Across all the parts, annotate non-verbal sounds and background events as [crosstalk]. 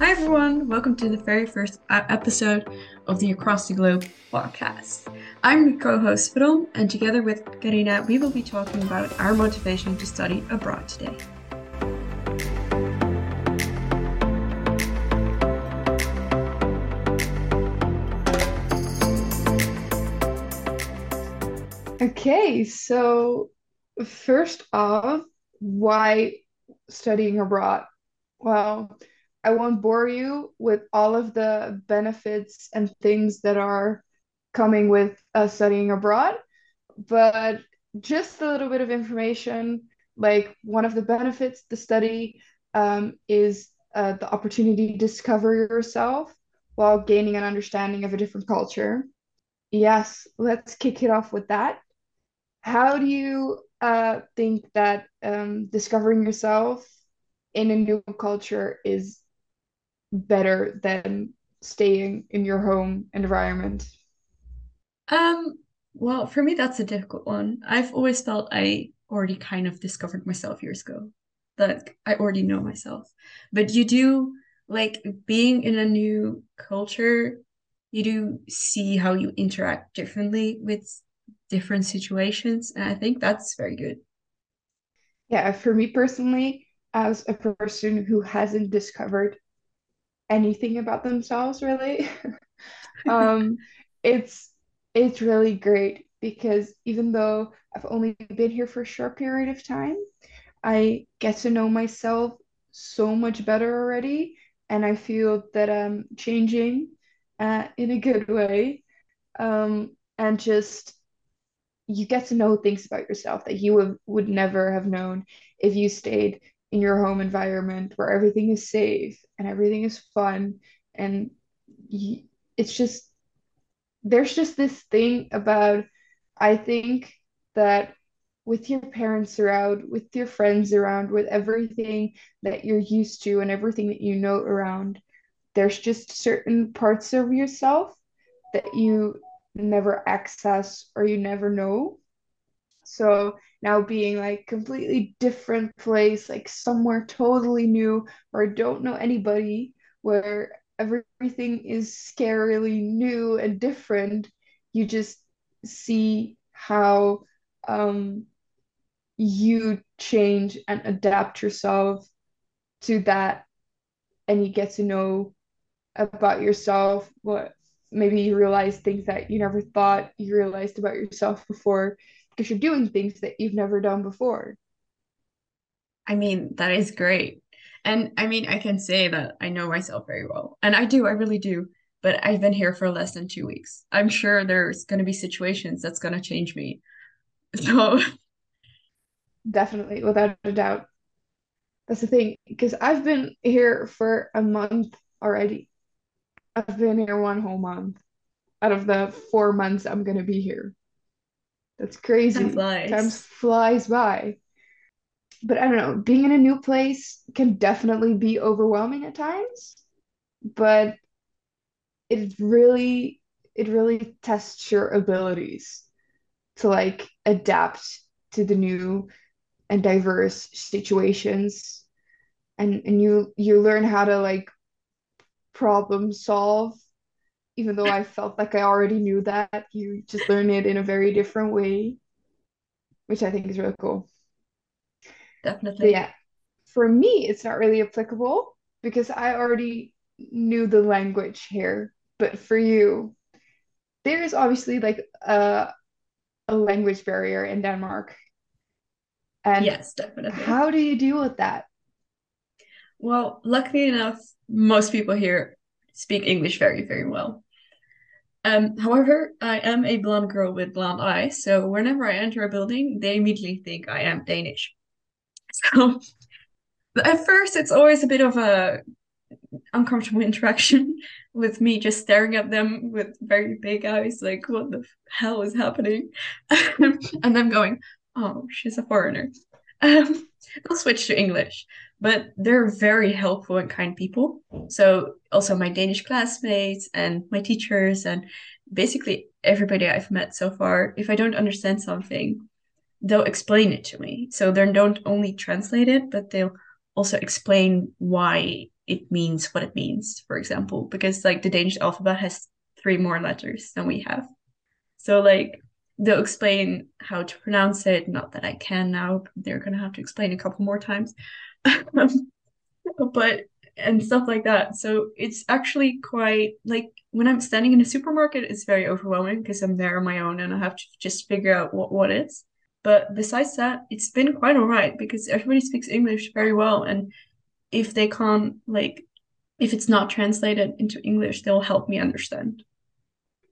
Hi, everyone. Welcome to the very first uh, episode of the Across the Globe podcast. I'm your co host, Fiddle, and together with Karina, we will be talking about our motivation to study abroad today. Okay, so first off, why studying abroad? Well, I won't bore you with all of the benefits and things that are coming with uh, studying abroad, but just a little bit of information. Like one of the benefits the study um, is uh, the opportunity to discover yourself while gaining an understanding of a different culture. Yes, let's kick it off with that. How do you uh, think that um, discovering yourself in a new culture is better than staying in your home environment? Um, well, for me, that's a difficult one. I've always felt I already kind of discovered myself years ago, that I already know myself. But you do like being in a new culture, you do see how you interact differently with different situations. And I think that's very good. Yeah, for me personally, as a person who hasn't discovered anything about themselves really, [laughs] um, it's it's really great because even though I've only been here for a short period of time, I get to know myself so much better already, and I feel that I'm changing uh, in a good way. Um, and just you get to know things about yourself that you would, would never have known if you stayed in your home environment where everything is safe and everything is fun and it's just there's just this thing about I think that with your parents around, with your friends around, with everything that you're used to and everything that you know around, there's just certain parts of yourself that you never access or you never know. So now being like completely different place, like somewhere totally new where I don't know anybody, where everything is scarily new and different, you just see how um, you change and adapt yourself to that, and you get to know about yourself what maybe you realize things that you never thought you realized about yourself before because you're doing things that you've never done before. I mean, that is great. And I mean, I can say that I know myself very well. And I do, I really do. But I've been here for less than two weeks. I'm sure there's going to be situations that's going to change me. [laughs] So, definitely, without a doubt. That's the thing, because I've been here for a month already. I've been here one whole month out of the four months I'm going to be here. That's crazy. Time flies. Time flies by but I don't know, being in a new place can definitely be overwhelming at times, but it really it really tests your abilities to like adapt to the new and diverse situations and and you you learn how to like problem solve even though I felt like I already knew that you just learn it in a very different way which I think is really cool definitely. yeah, for me, it's not really applicable because I already knew the language here. But for you, there is obviously like a, a language barrier in Denmark. And yes, definitely. How do you deal with that? Well, luckily enough, most people here speak English very, very well. Um, however, I am a blonde girl with blonde eyes, so whenever I enter a building, they immediately think I am Danish. [laughs] So at first, it's always a bit of a uncomfortable [laughs] interaction with me just staring at them with very big eyes, like what the hell is happening? [laughs] and them going, "Oh, she's a foreigner." Um, I'll switch to English, but they're very helpful and kind people. So also my Danish classmates and my teachers and basically everybody I've met so far. If I don't understand something, they'll explain it to me. So they don't only translate it, but they'll also explain why it means what it means, for example, because like the Danish alphabet has three more letters than we have. So like they'll explain how to pronounce it. Not that I can now. They're gonna have to explain a couple more times. [laughs] but and stuff like that. So it's actually quite like when I'm standing in a supermarket, it's very overwhelming because I'm there on my own and I have to just figure out what what is. But besides that, it's been quite all right because everybody speaks English very well. And if they can't, like, if it's not translated into English, they'll help me understand.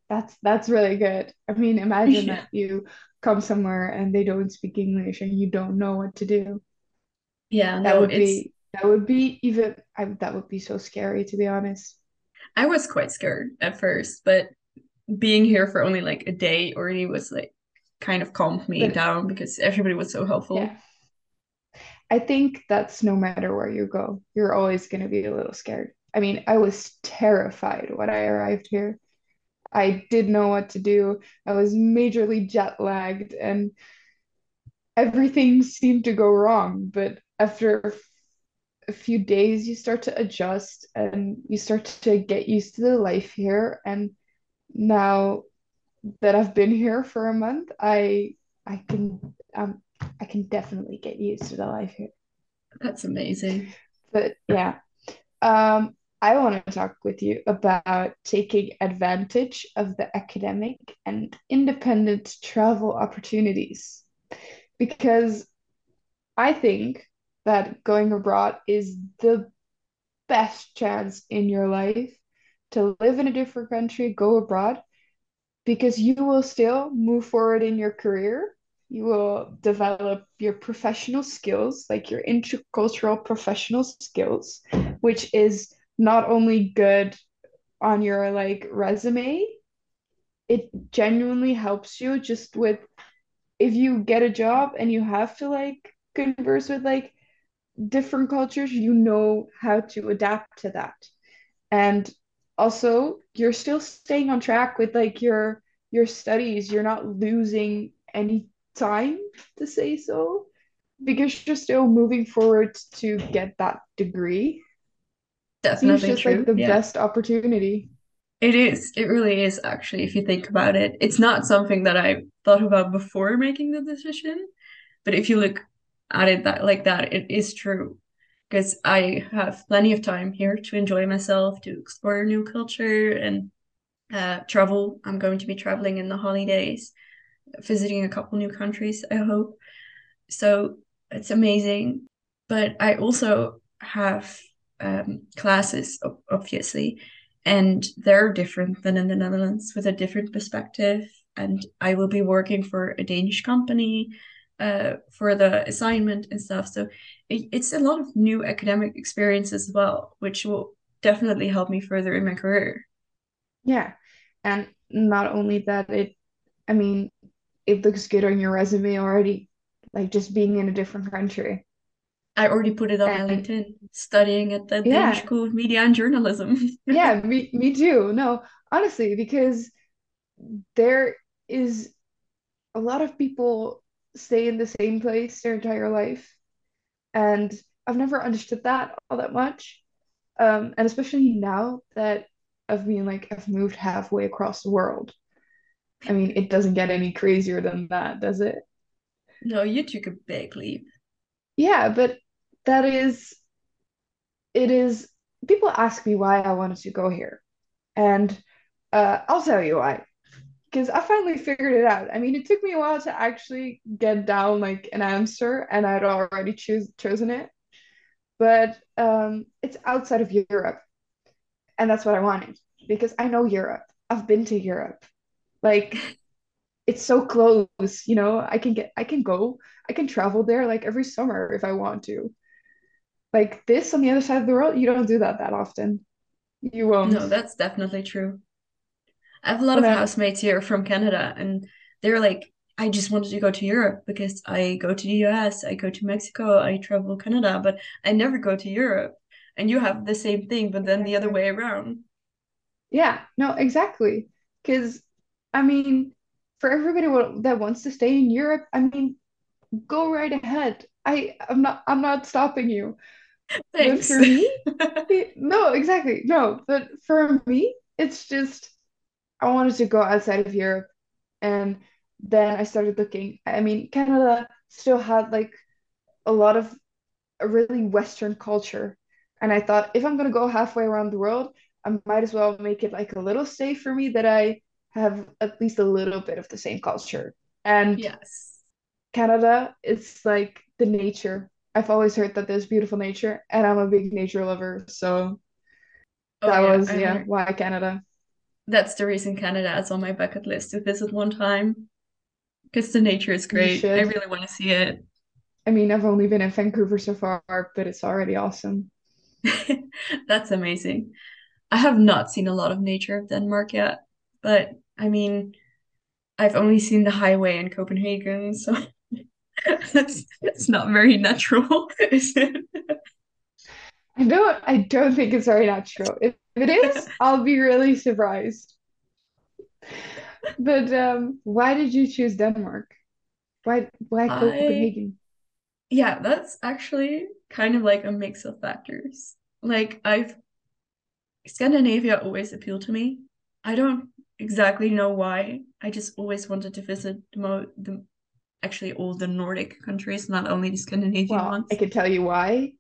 That's that's really good. I mean, imagine Yeah. [laughs] that you come somewhere and they don't speak English and you don't know what to do. Yeah, That no, would be that would be even I, that would be so scary to be honest. I was quite scared at first, but being here for only like a day already was like kind of calmed me But down because everybody was so helpful. yeah, I think that's no matter where you go, you're always going to be a little scared. I mean, I was terrified when I arrived here. I didn't know what to do. I was majorly jet lagged and everything [laughs] seemed to go wrong. But after a few days, you start to adjust and you start to get used to the life here. And now that I've been here for a month, I I can um I can definitely get used to the life here. That's amazing. But yeah, um, I want to talk with you about taking advantage of the academic and independent travel opportunities because I think that going abroad is the best chance in your life to live in a different country, go abroad, because you will still move forward in your career. You will develop your professional skills, like your intercultural professional skills, which is not only good on your like resume, it genuinely helps you just with if you get a job and you have to like converse with like different cultures, you know how to adapt to that. And also, you're still staying on track with like your your studies. You're not losing any time to say so because you're still moving forward to get that degree. Seems Definitely just like the Yeah. best opportunity. It is. It really is actually, if you think about it. It's not something that I thought about before making the decision, but if you look it that like that, it is true. Because I have plenty of time here to enjoy myself, to explore new culture and uh, travel. I'm going to be traveling in the holidays, visiting a couple new countries, I hope. So it's amazing. But I also have um, classes, obviously, and they're different than in the Netherlands with a different perspective. And I will be working for a Danish company uh, for the assignment and stuff. So it, it's a lot of new academic experience as well, which will definitely help me further in my career. Yeah. And not only that, it, I mean, it looks good on your resume already, like just being in a different country. I already put it on And LinkedIn, studying at the Danish School of Media and Journalism. [laughs] yeah, me, me too. No, honestly, because there is a lot of people stay in the same place their entire life. And I've never understood that all that much. Um, and especially now that I've been like, I've moved halfway across the world. I mean, it doesn't get any crazier than that, does it? No, you took a big leap. Yeah, but that is, it is, people ask me why I wanted to go here. And uh, I'll tell you why. Because I finally figured it out. I mean, it took me a while to actually get down like an answer, and I'd already choose chosen it. But um, it's outside of Europe, and that's what I wanted because I know Europe. I've been to Europe. Like [laughs] it's so close, you know. I can get, I can go, I can travel there like every summer if I want to. Like this on the other side of the world, you don't do that that often. You won't. No, that's definitely true. I have a lot When of housemates here from Canada, and they're like, I just wanted to go to Europe because I go to the US, I go to Mexico, I travel Canada, but I never go to Europe. And you have the same thing, but then the other way around. Yeah, no, exactly. Because, I mean, for everybody that wants to stay in Europe, I mean, go right ahead. I, I'm not, I'm not stopping you. But Thanks. for me, [laughs] no, exactly. No, but for me, it's just I wanted to go outside of Europe and then I started looking. I mean, Canada still had like a lot of a really Western culture. And I thought if I'm gonna go halfway around the world, I might as well make it like a little stay for me that I have at least a little bit of the same culture. And Yes. Canada, it's like the nature. I've always heard that there's beautiful nature, and I'm a big nature lover. So Oh that yeah, was, I yeah, hundred. why Canada. That's the reason Canada is on my bucket list to visit one time because the nature is great. I really want to see it. I mean, I've only been in Vancouver so far, but it's already awesome. [laughs] That's amazing. I have not seen a lot of nature of Denmark yet, but I mean, I've only seen the highway in Copenhagen, so [laughs] it's it's not very natural, is [laughs] it? I don't I don't think it's very natural. If, if it is, [laughs] I'll be really surprised. But um, why did you choose Denmark? Why why I Copenhagen? yeah, that's actually kind of like a mix of factors. Like I've Scandinavia always appealed to me. I don't exactly know why. I just always wanted to visit the mo the actually all the Nordic countries, not only the Scandinavian Well, I could tell you why.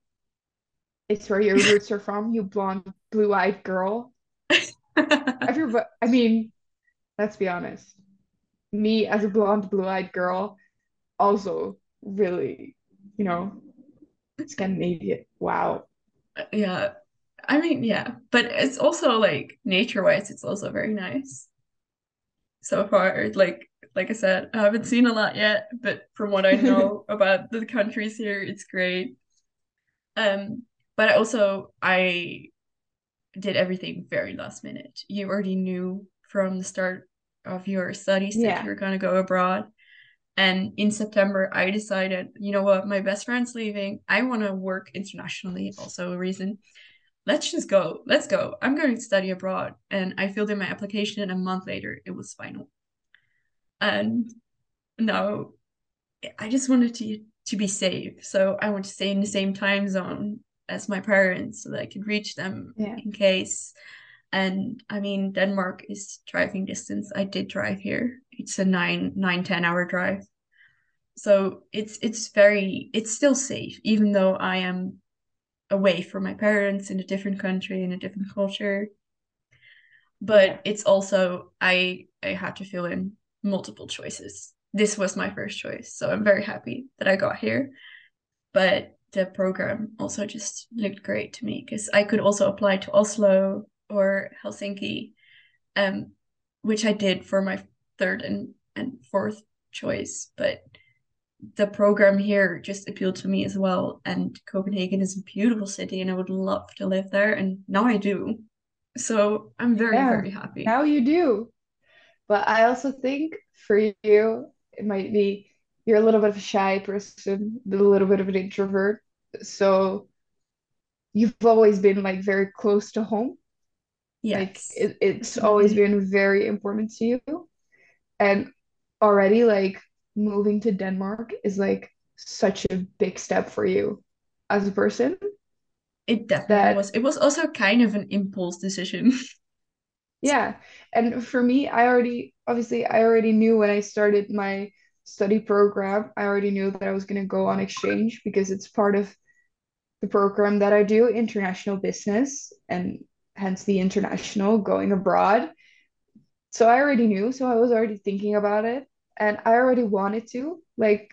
It's where your roots are from, you blonde, blue-eyed girl. [laughs] Everybody, I mean, let's be honest. Me as a blonde, blue-eyed girl, also really, you know, Scandinavia. Wow. Yeah. I mean, yeah, but it's also like nature-wise, it's also very nice so far. Like like I said, I haven't seen a lot yet, but from what I [laughs] know about the countries here, it's great. Um, but also I did everything very last minute. You already knew from the start of your studies that you were gonna go abroad. And in September, I decided, you know what, my best friend's leaving. I want to work internationally, also a reason. Let's just go. Let's go. I'm going to study abroad. And I filled in my application, and a month later, it was final. And now I just wanted to to be safe. So I want to stay in the same time zone as my parents so that I could reach them Yeah. in case. And I mean, Denmark is driving distance. I did drive here. It's a nine, nine, ten hour drive. So it's it's very it's still safe, even though I am away from my parents in a different country in a different culture. Yeah. But it's also I I had to fill in multiple choices. This was my first choice, so I'm very happy that I got here. But the program also just looked great to me because I could also apply to Oslo or Helsinki, um, which I did for my third and, and fourth choice. But the program here just appealed to me as well. And Copenhagen is a beautiful city and I would love to live there. And now I do. So I'm very, Yeah. very happy. Now you do. But I also think for you, it might be you're a little bit of a shy person, a little bit of an introvert. So you've always been like very close to home. Like Yes, it, it's mm-hmm. always been very important to you. And already like moving to Denmark is like such a big step for you as a person It definitely that was. It was also kind of an impulse decision. [laughs] Yeah. And for me, I already, obviously, I already knew when I started my study program, I already knew that I was going to go on exchange because it's part of the program that I do, international business, and hence the international going abroad. So I already knew. So I was already thinking about it. And I already wanted to, like,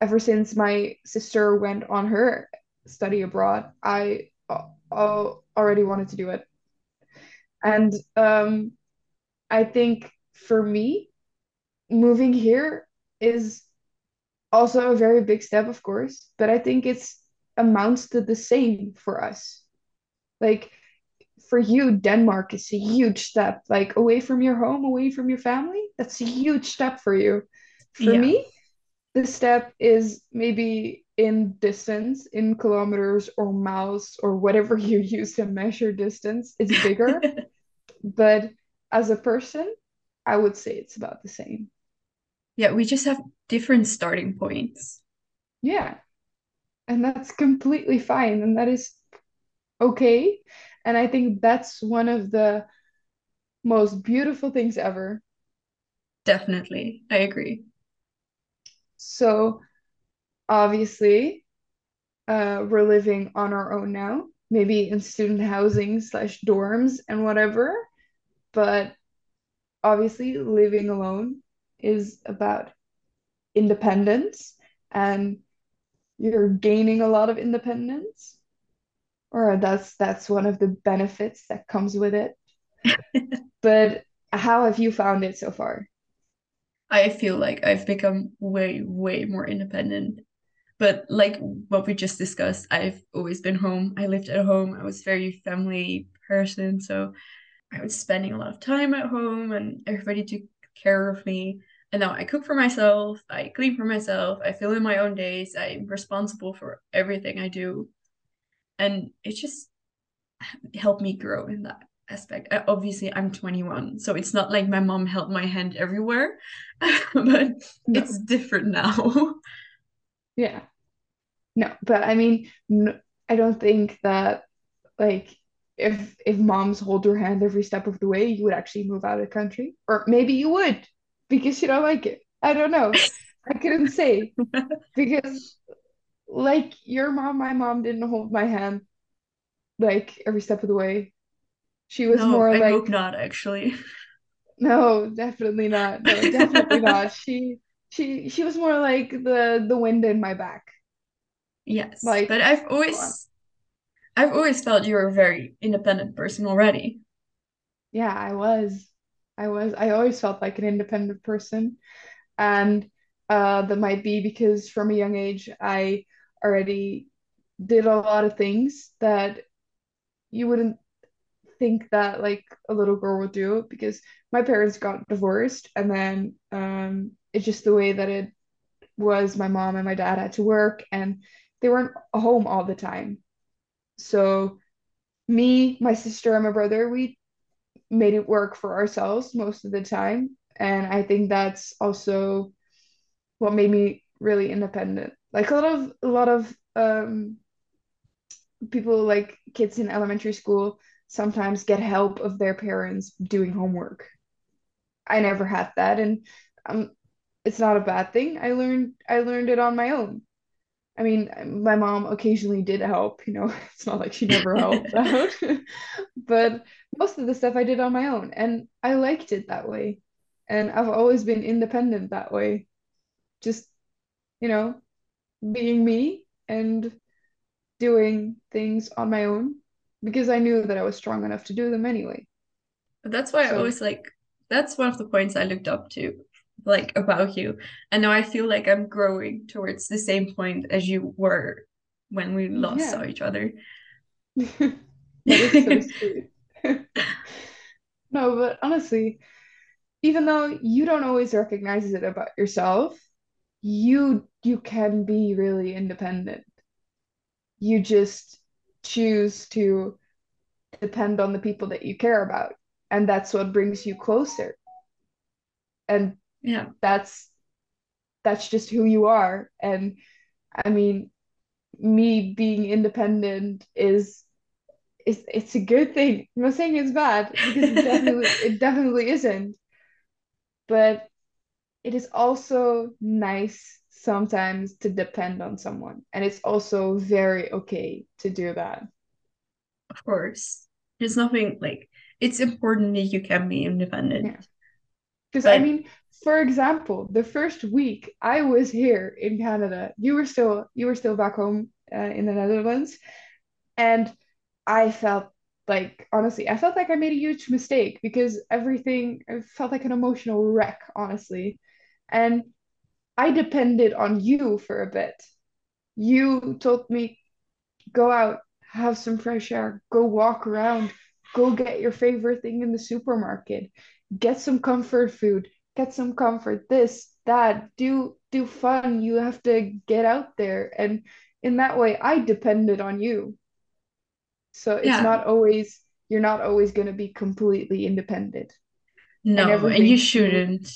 ever since my sister went on her study abroad, I already wanted to do it. And um, I think for me, moving here is also a very big step, of course, but I think it's amounts to the same for us. Like for you, Denmark is a huge step, like away from your home, away from your family. That's a huge step for you. For Yeah. me, the step is maybe in distance, in kilometers or miles or whatever [laughs] you use to measure distance. It's bigger, [laughs] but as a person, I would say it's about the same. Yeah, we just have different starting points. Yeah. And that's completely fine and that is okay. And I think that's one of the most beautiful things ever. Definitely. I agree. So obviously, uh, we're living on our own now, maybe in student housing slash dorms and whatever. But obviously, living alone is about independence and you're gaining a lot of independence, or that's that's one of the benefits that comes with it. [laughs] But how have you found it so far? I feel like I've become way, way more independent. But like what we just discussed, I've always been home. I lived at home. I was very family person, so I was spending a lot of time at home and everybody took care of me. And now I cook for myself, I clean for myself, I fill in my own days, I'm responsible for everything I do. And it just helped me grow in that aspect. Uh, Obviously, I'm 21, so it's not like my mom held my hand everywhere, [laughs] but it's different now. [laughs] Yeah. No, but I mean, no, I don't think that like if if moms hold your hand every step of the way, you would actually move out of the country. Or maybe you would because you don't like it. I don't know. I couldn't say [laughs] because like your mom, my mom didn't hold my hand like every step of the way. She was No, more I like, hope not, actually. no, definitely not. No, [laughs] definitely not. She she she was more like the the wind in my back. Yes, Like, but I've always I've always felt you were a very independent person already. Yeah, I was. I was. I always felt like an independent person. And uh, that might be because from a young age, I already did a lot of things that you wouldn't think that like a little girl would do because my parents got divorced and then um, it's just the way that it was. My mom and my dad had to work and they weren't home all the time. So me, my sister, and my brother, we made it work for ourselves most of the time. And I think that's also what made me really independent. Like a lot of a lot of um people like kids in elementary school sometimes get help of their parents doing homework. I never had that and um it's not a bad thing. I learned I learned it on my own. I mean, my mom occasionally did help, you know, [laughs] it's not like she never helped [laughs] out, [laughs] but most of the stuff I did on my own, and I liked it that way. And I've always been independent that way, just, you know, being me and doing things on my own because I knew that I was strong enough to do them anyway. That's why I So, always like that's one of the points I looked up to, like about you. And now I feel like I'm growing towards the same point as you were when we last yeah, saw each other. [laughs] that is so sweet. [laughs] No, but honestly, even though you don't always recognize it about yourself, you you can be really independent. You just choose to depend on the people that you care about, and that's what brings you closer. And Yeah. that's that's just who you are. And I mean, me being independent is is it's a good thing. I'm not saying it's bad because it definitely [laughs] it definitely isn't. But it is also nice sometimes to depend on someone. And it's also very okay to do that. Of course. There's nothing like it's important that you can be independent. Because I But mean, for example, the first week I was here in Canada, you were still you were still back home uh, in the Netherlands, and I felt like honestly, I felt like I made a huge mistake because everything I felt like an emotional wreck, honestly. And I depended on you for a bit. You told me go out, have some fresh air, go walk around, go get your favorite thing in the supermarket, get some comfort food, get some comfort, this, that, do do fun. You have to get out there. And in that way, I depended on you. So it's yeah, not always, you're not always going to be completely independent. No, and you you, shouldn't.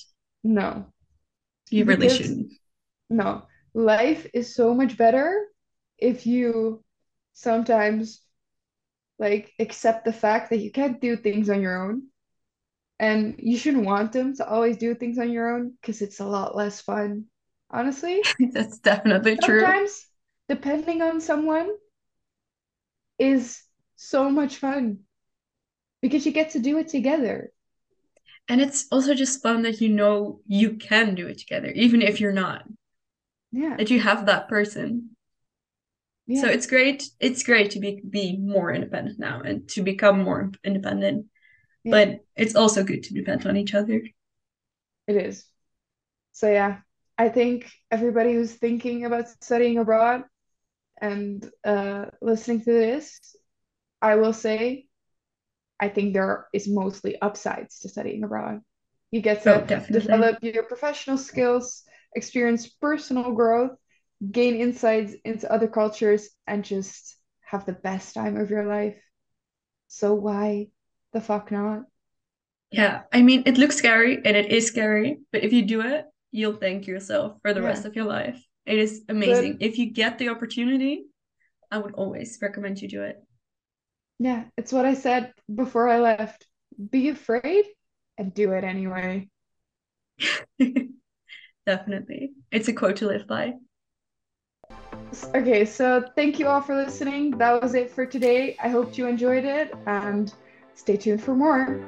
no, You really because shouldn't. no, life is so much better if you sometimes like accept the fact that you can't do things on your own and you shouldn't want them to always do things on your own because it's a lot less fun honestly [laughs] That's definitely true. sometimes depending on someone is so much fun because you get to do it together And it's also just fun that you know you can do it together, even if you're not, yeah that you have that person. yeah. So it's great. It's great to be be more independent now and to become more independent. Yeah But it's also good to depend on each other. it is so yeah I think everybody who's thinking about studying abroad and uh, listening to this I will say I think there is mostly upsides to studying abroad. You get Oh, to definitely. develop your professional skills, experience personal growth, gain insights into other cultures, and just have the best time of your life. So why the fuck not? Yeah. I mean, it looks scary and it is scary, but if you do it, you'll thank yourself for the rest of your life. It is but amazing. If you get the opportunity, I would always recommend you do it. yeah, it's what I said before I left. Be afraid and do it anyway. [laughs] Definitely. It's a quote to live by. Okay, so thank you all for listening. That was it for today. I hope you enjoyed it and stay tuned for more.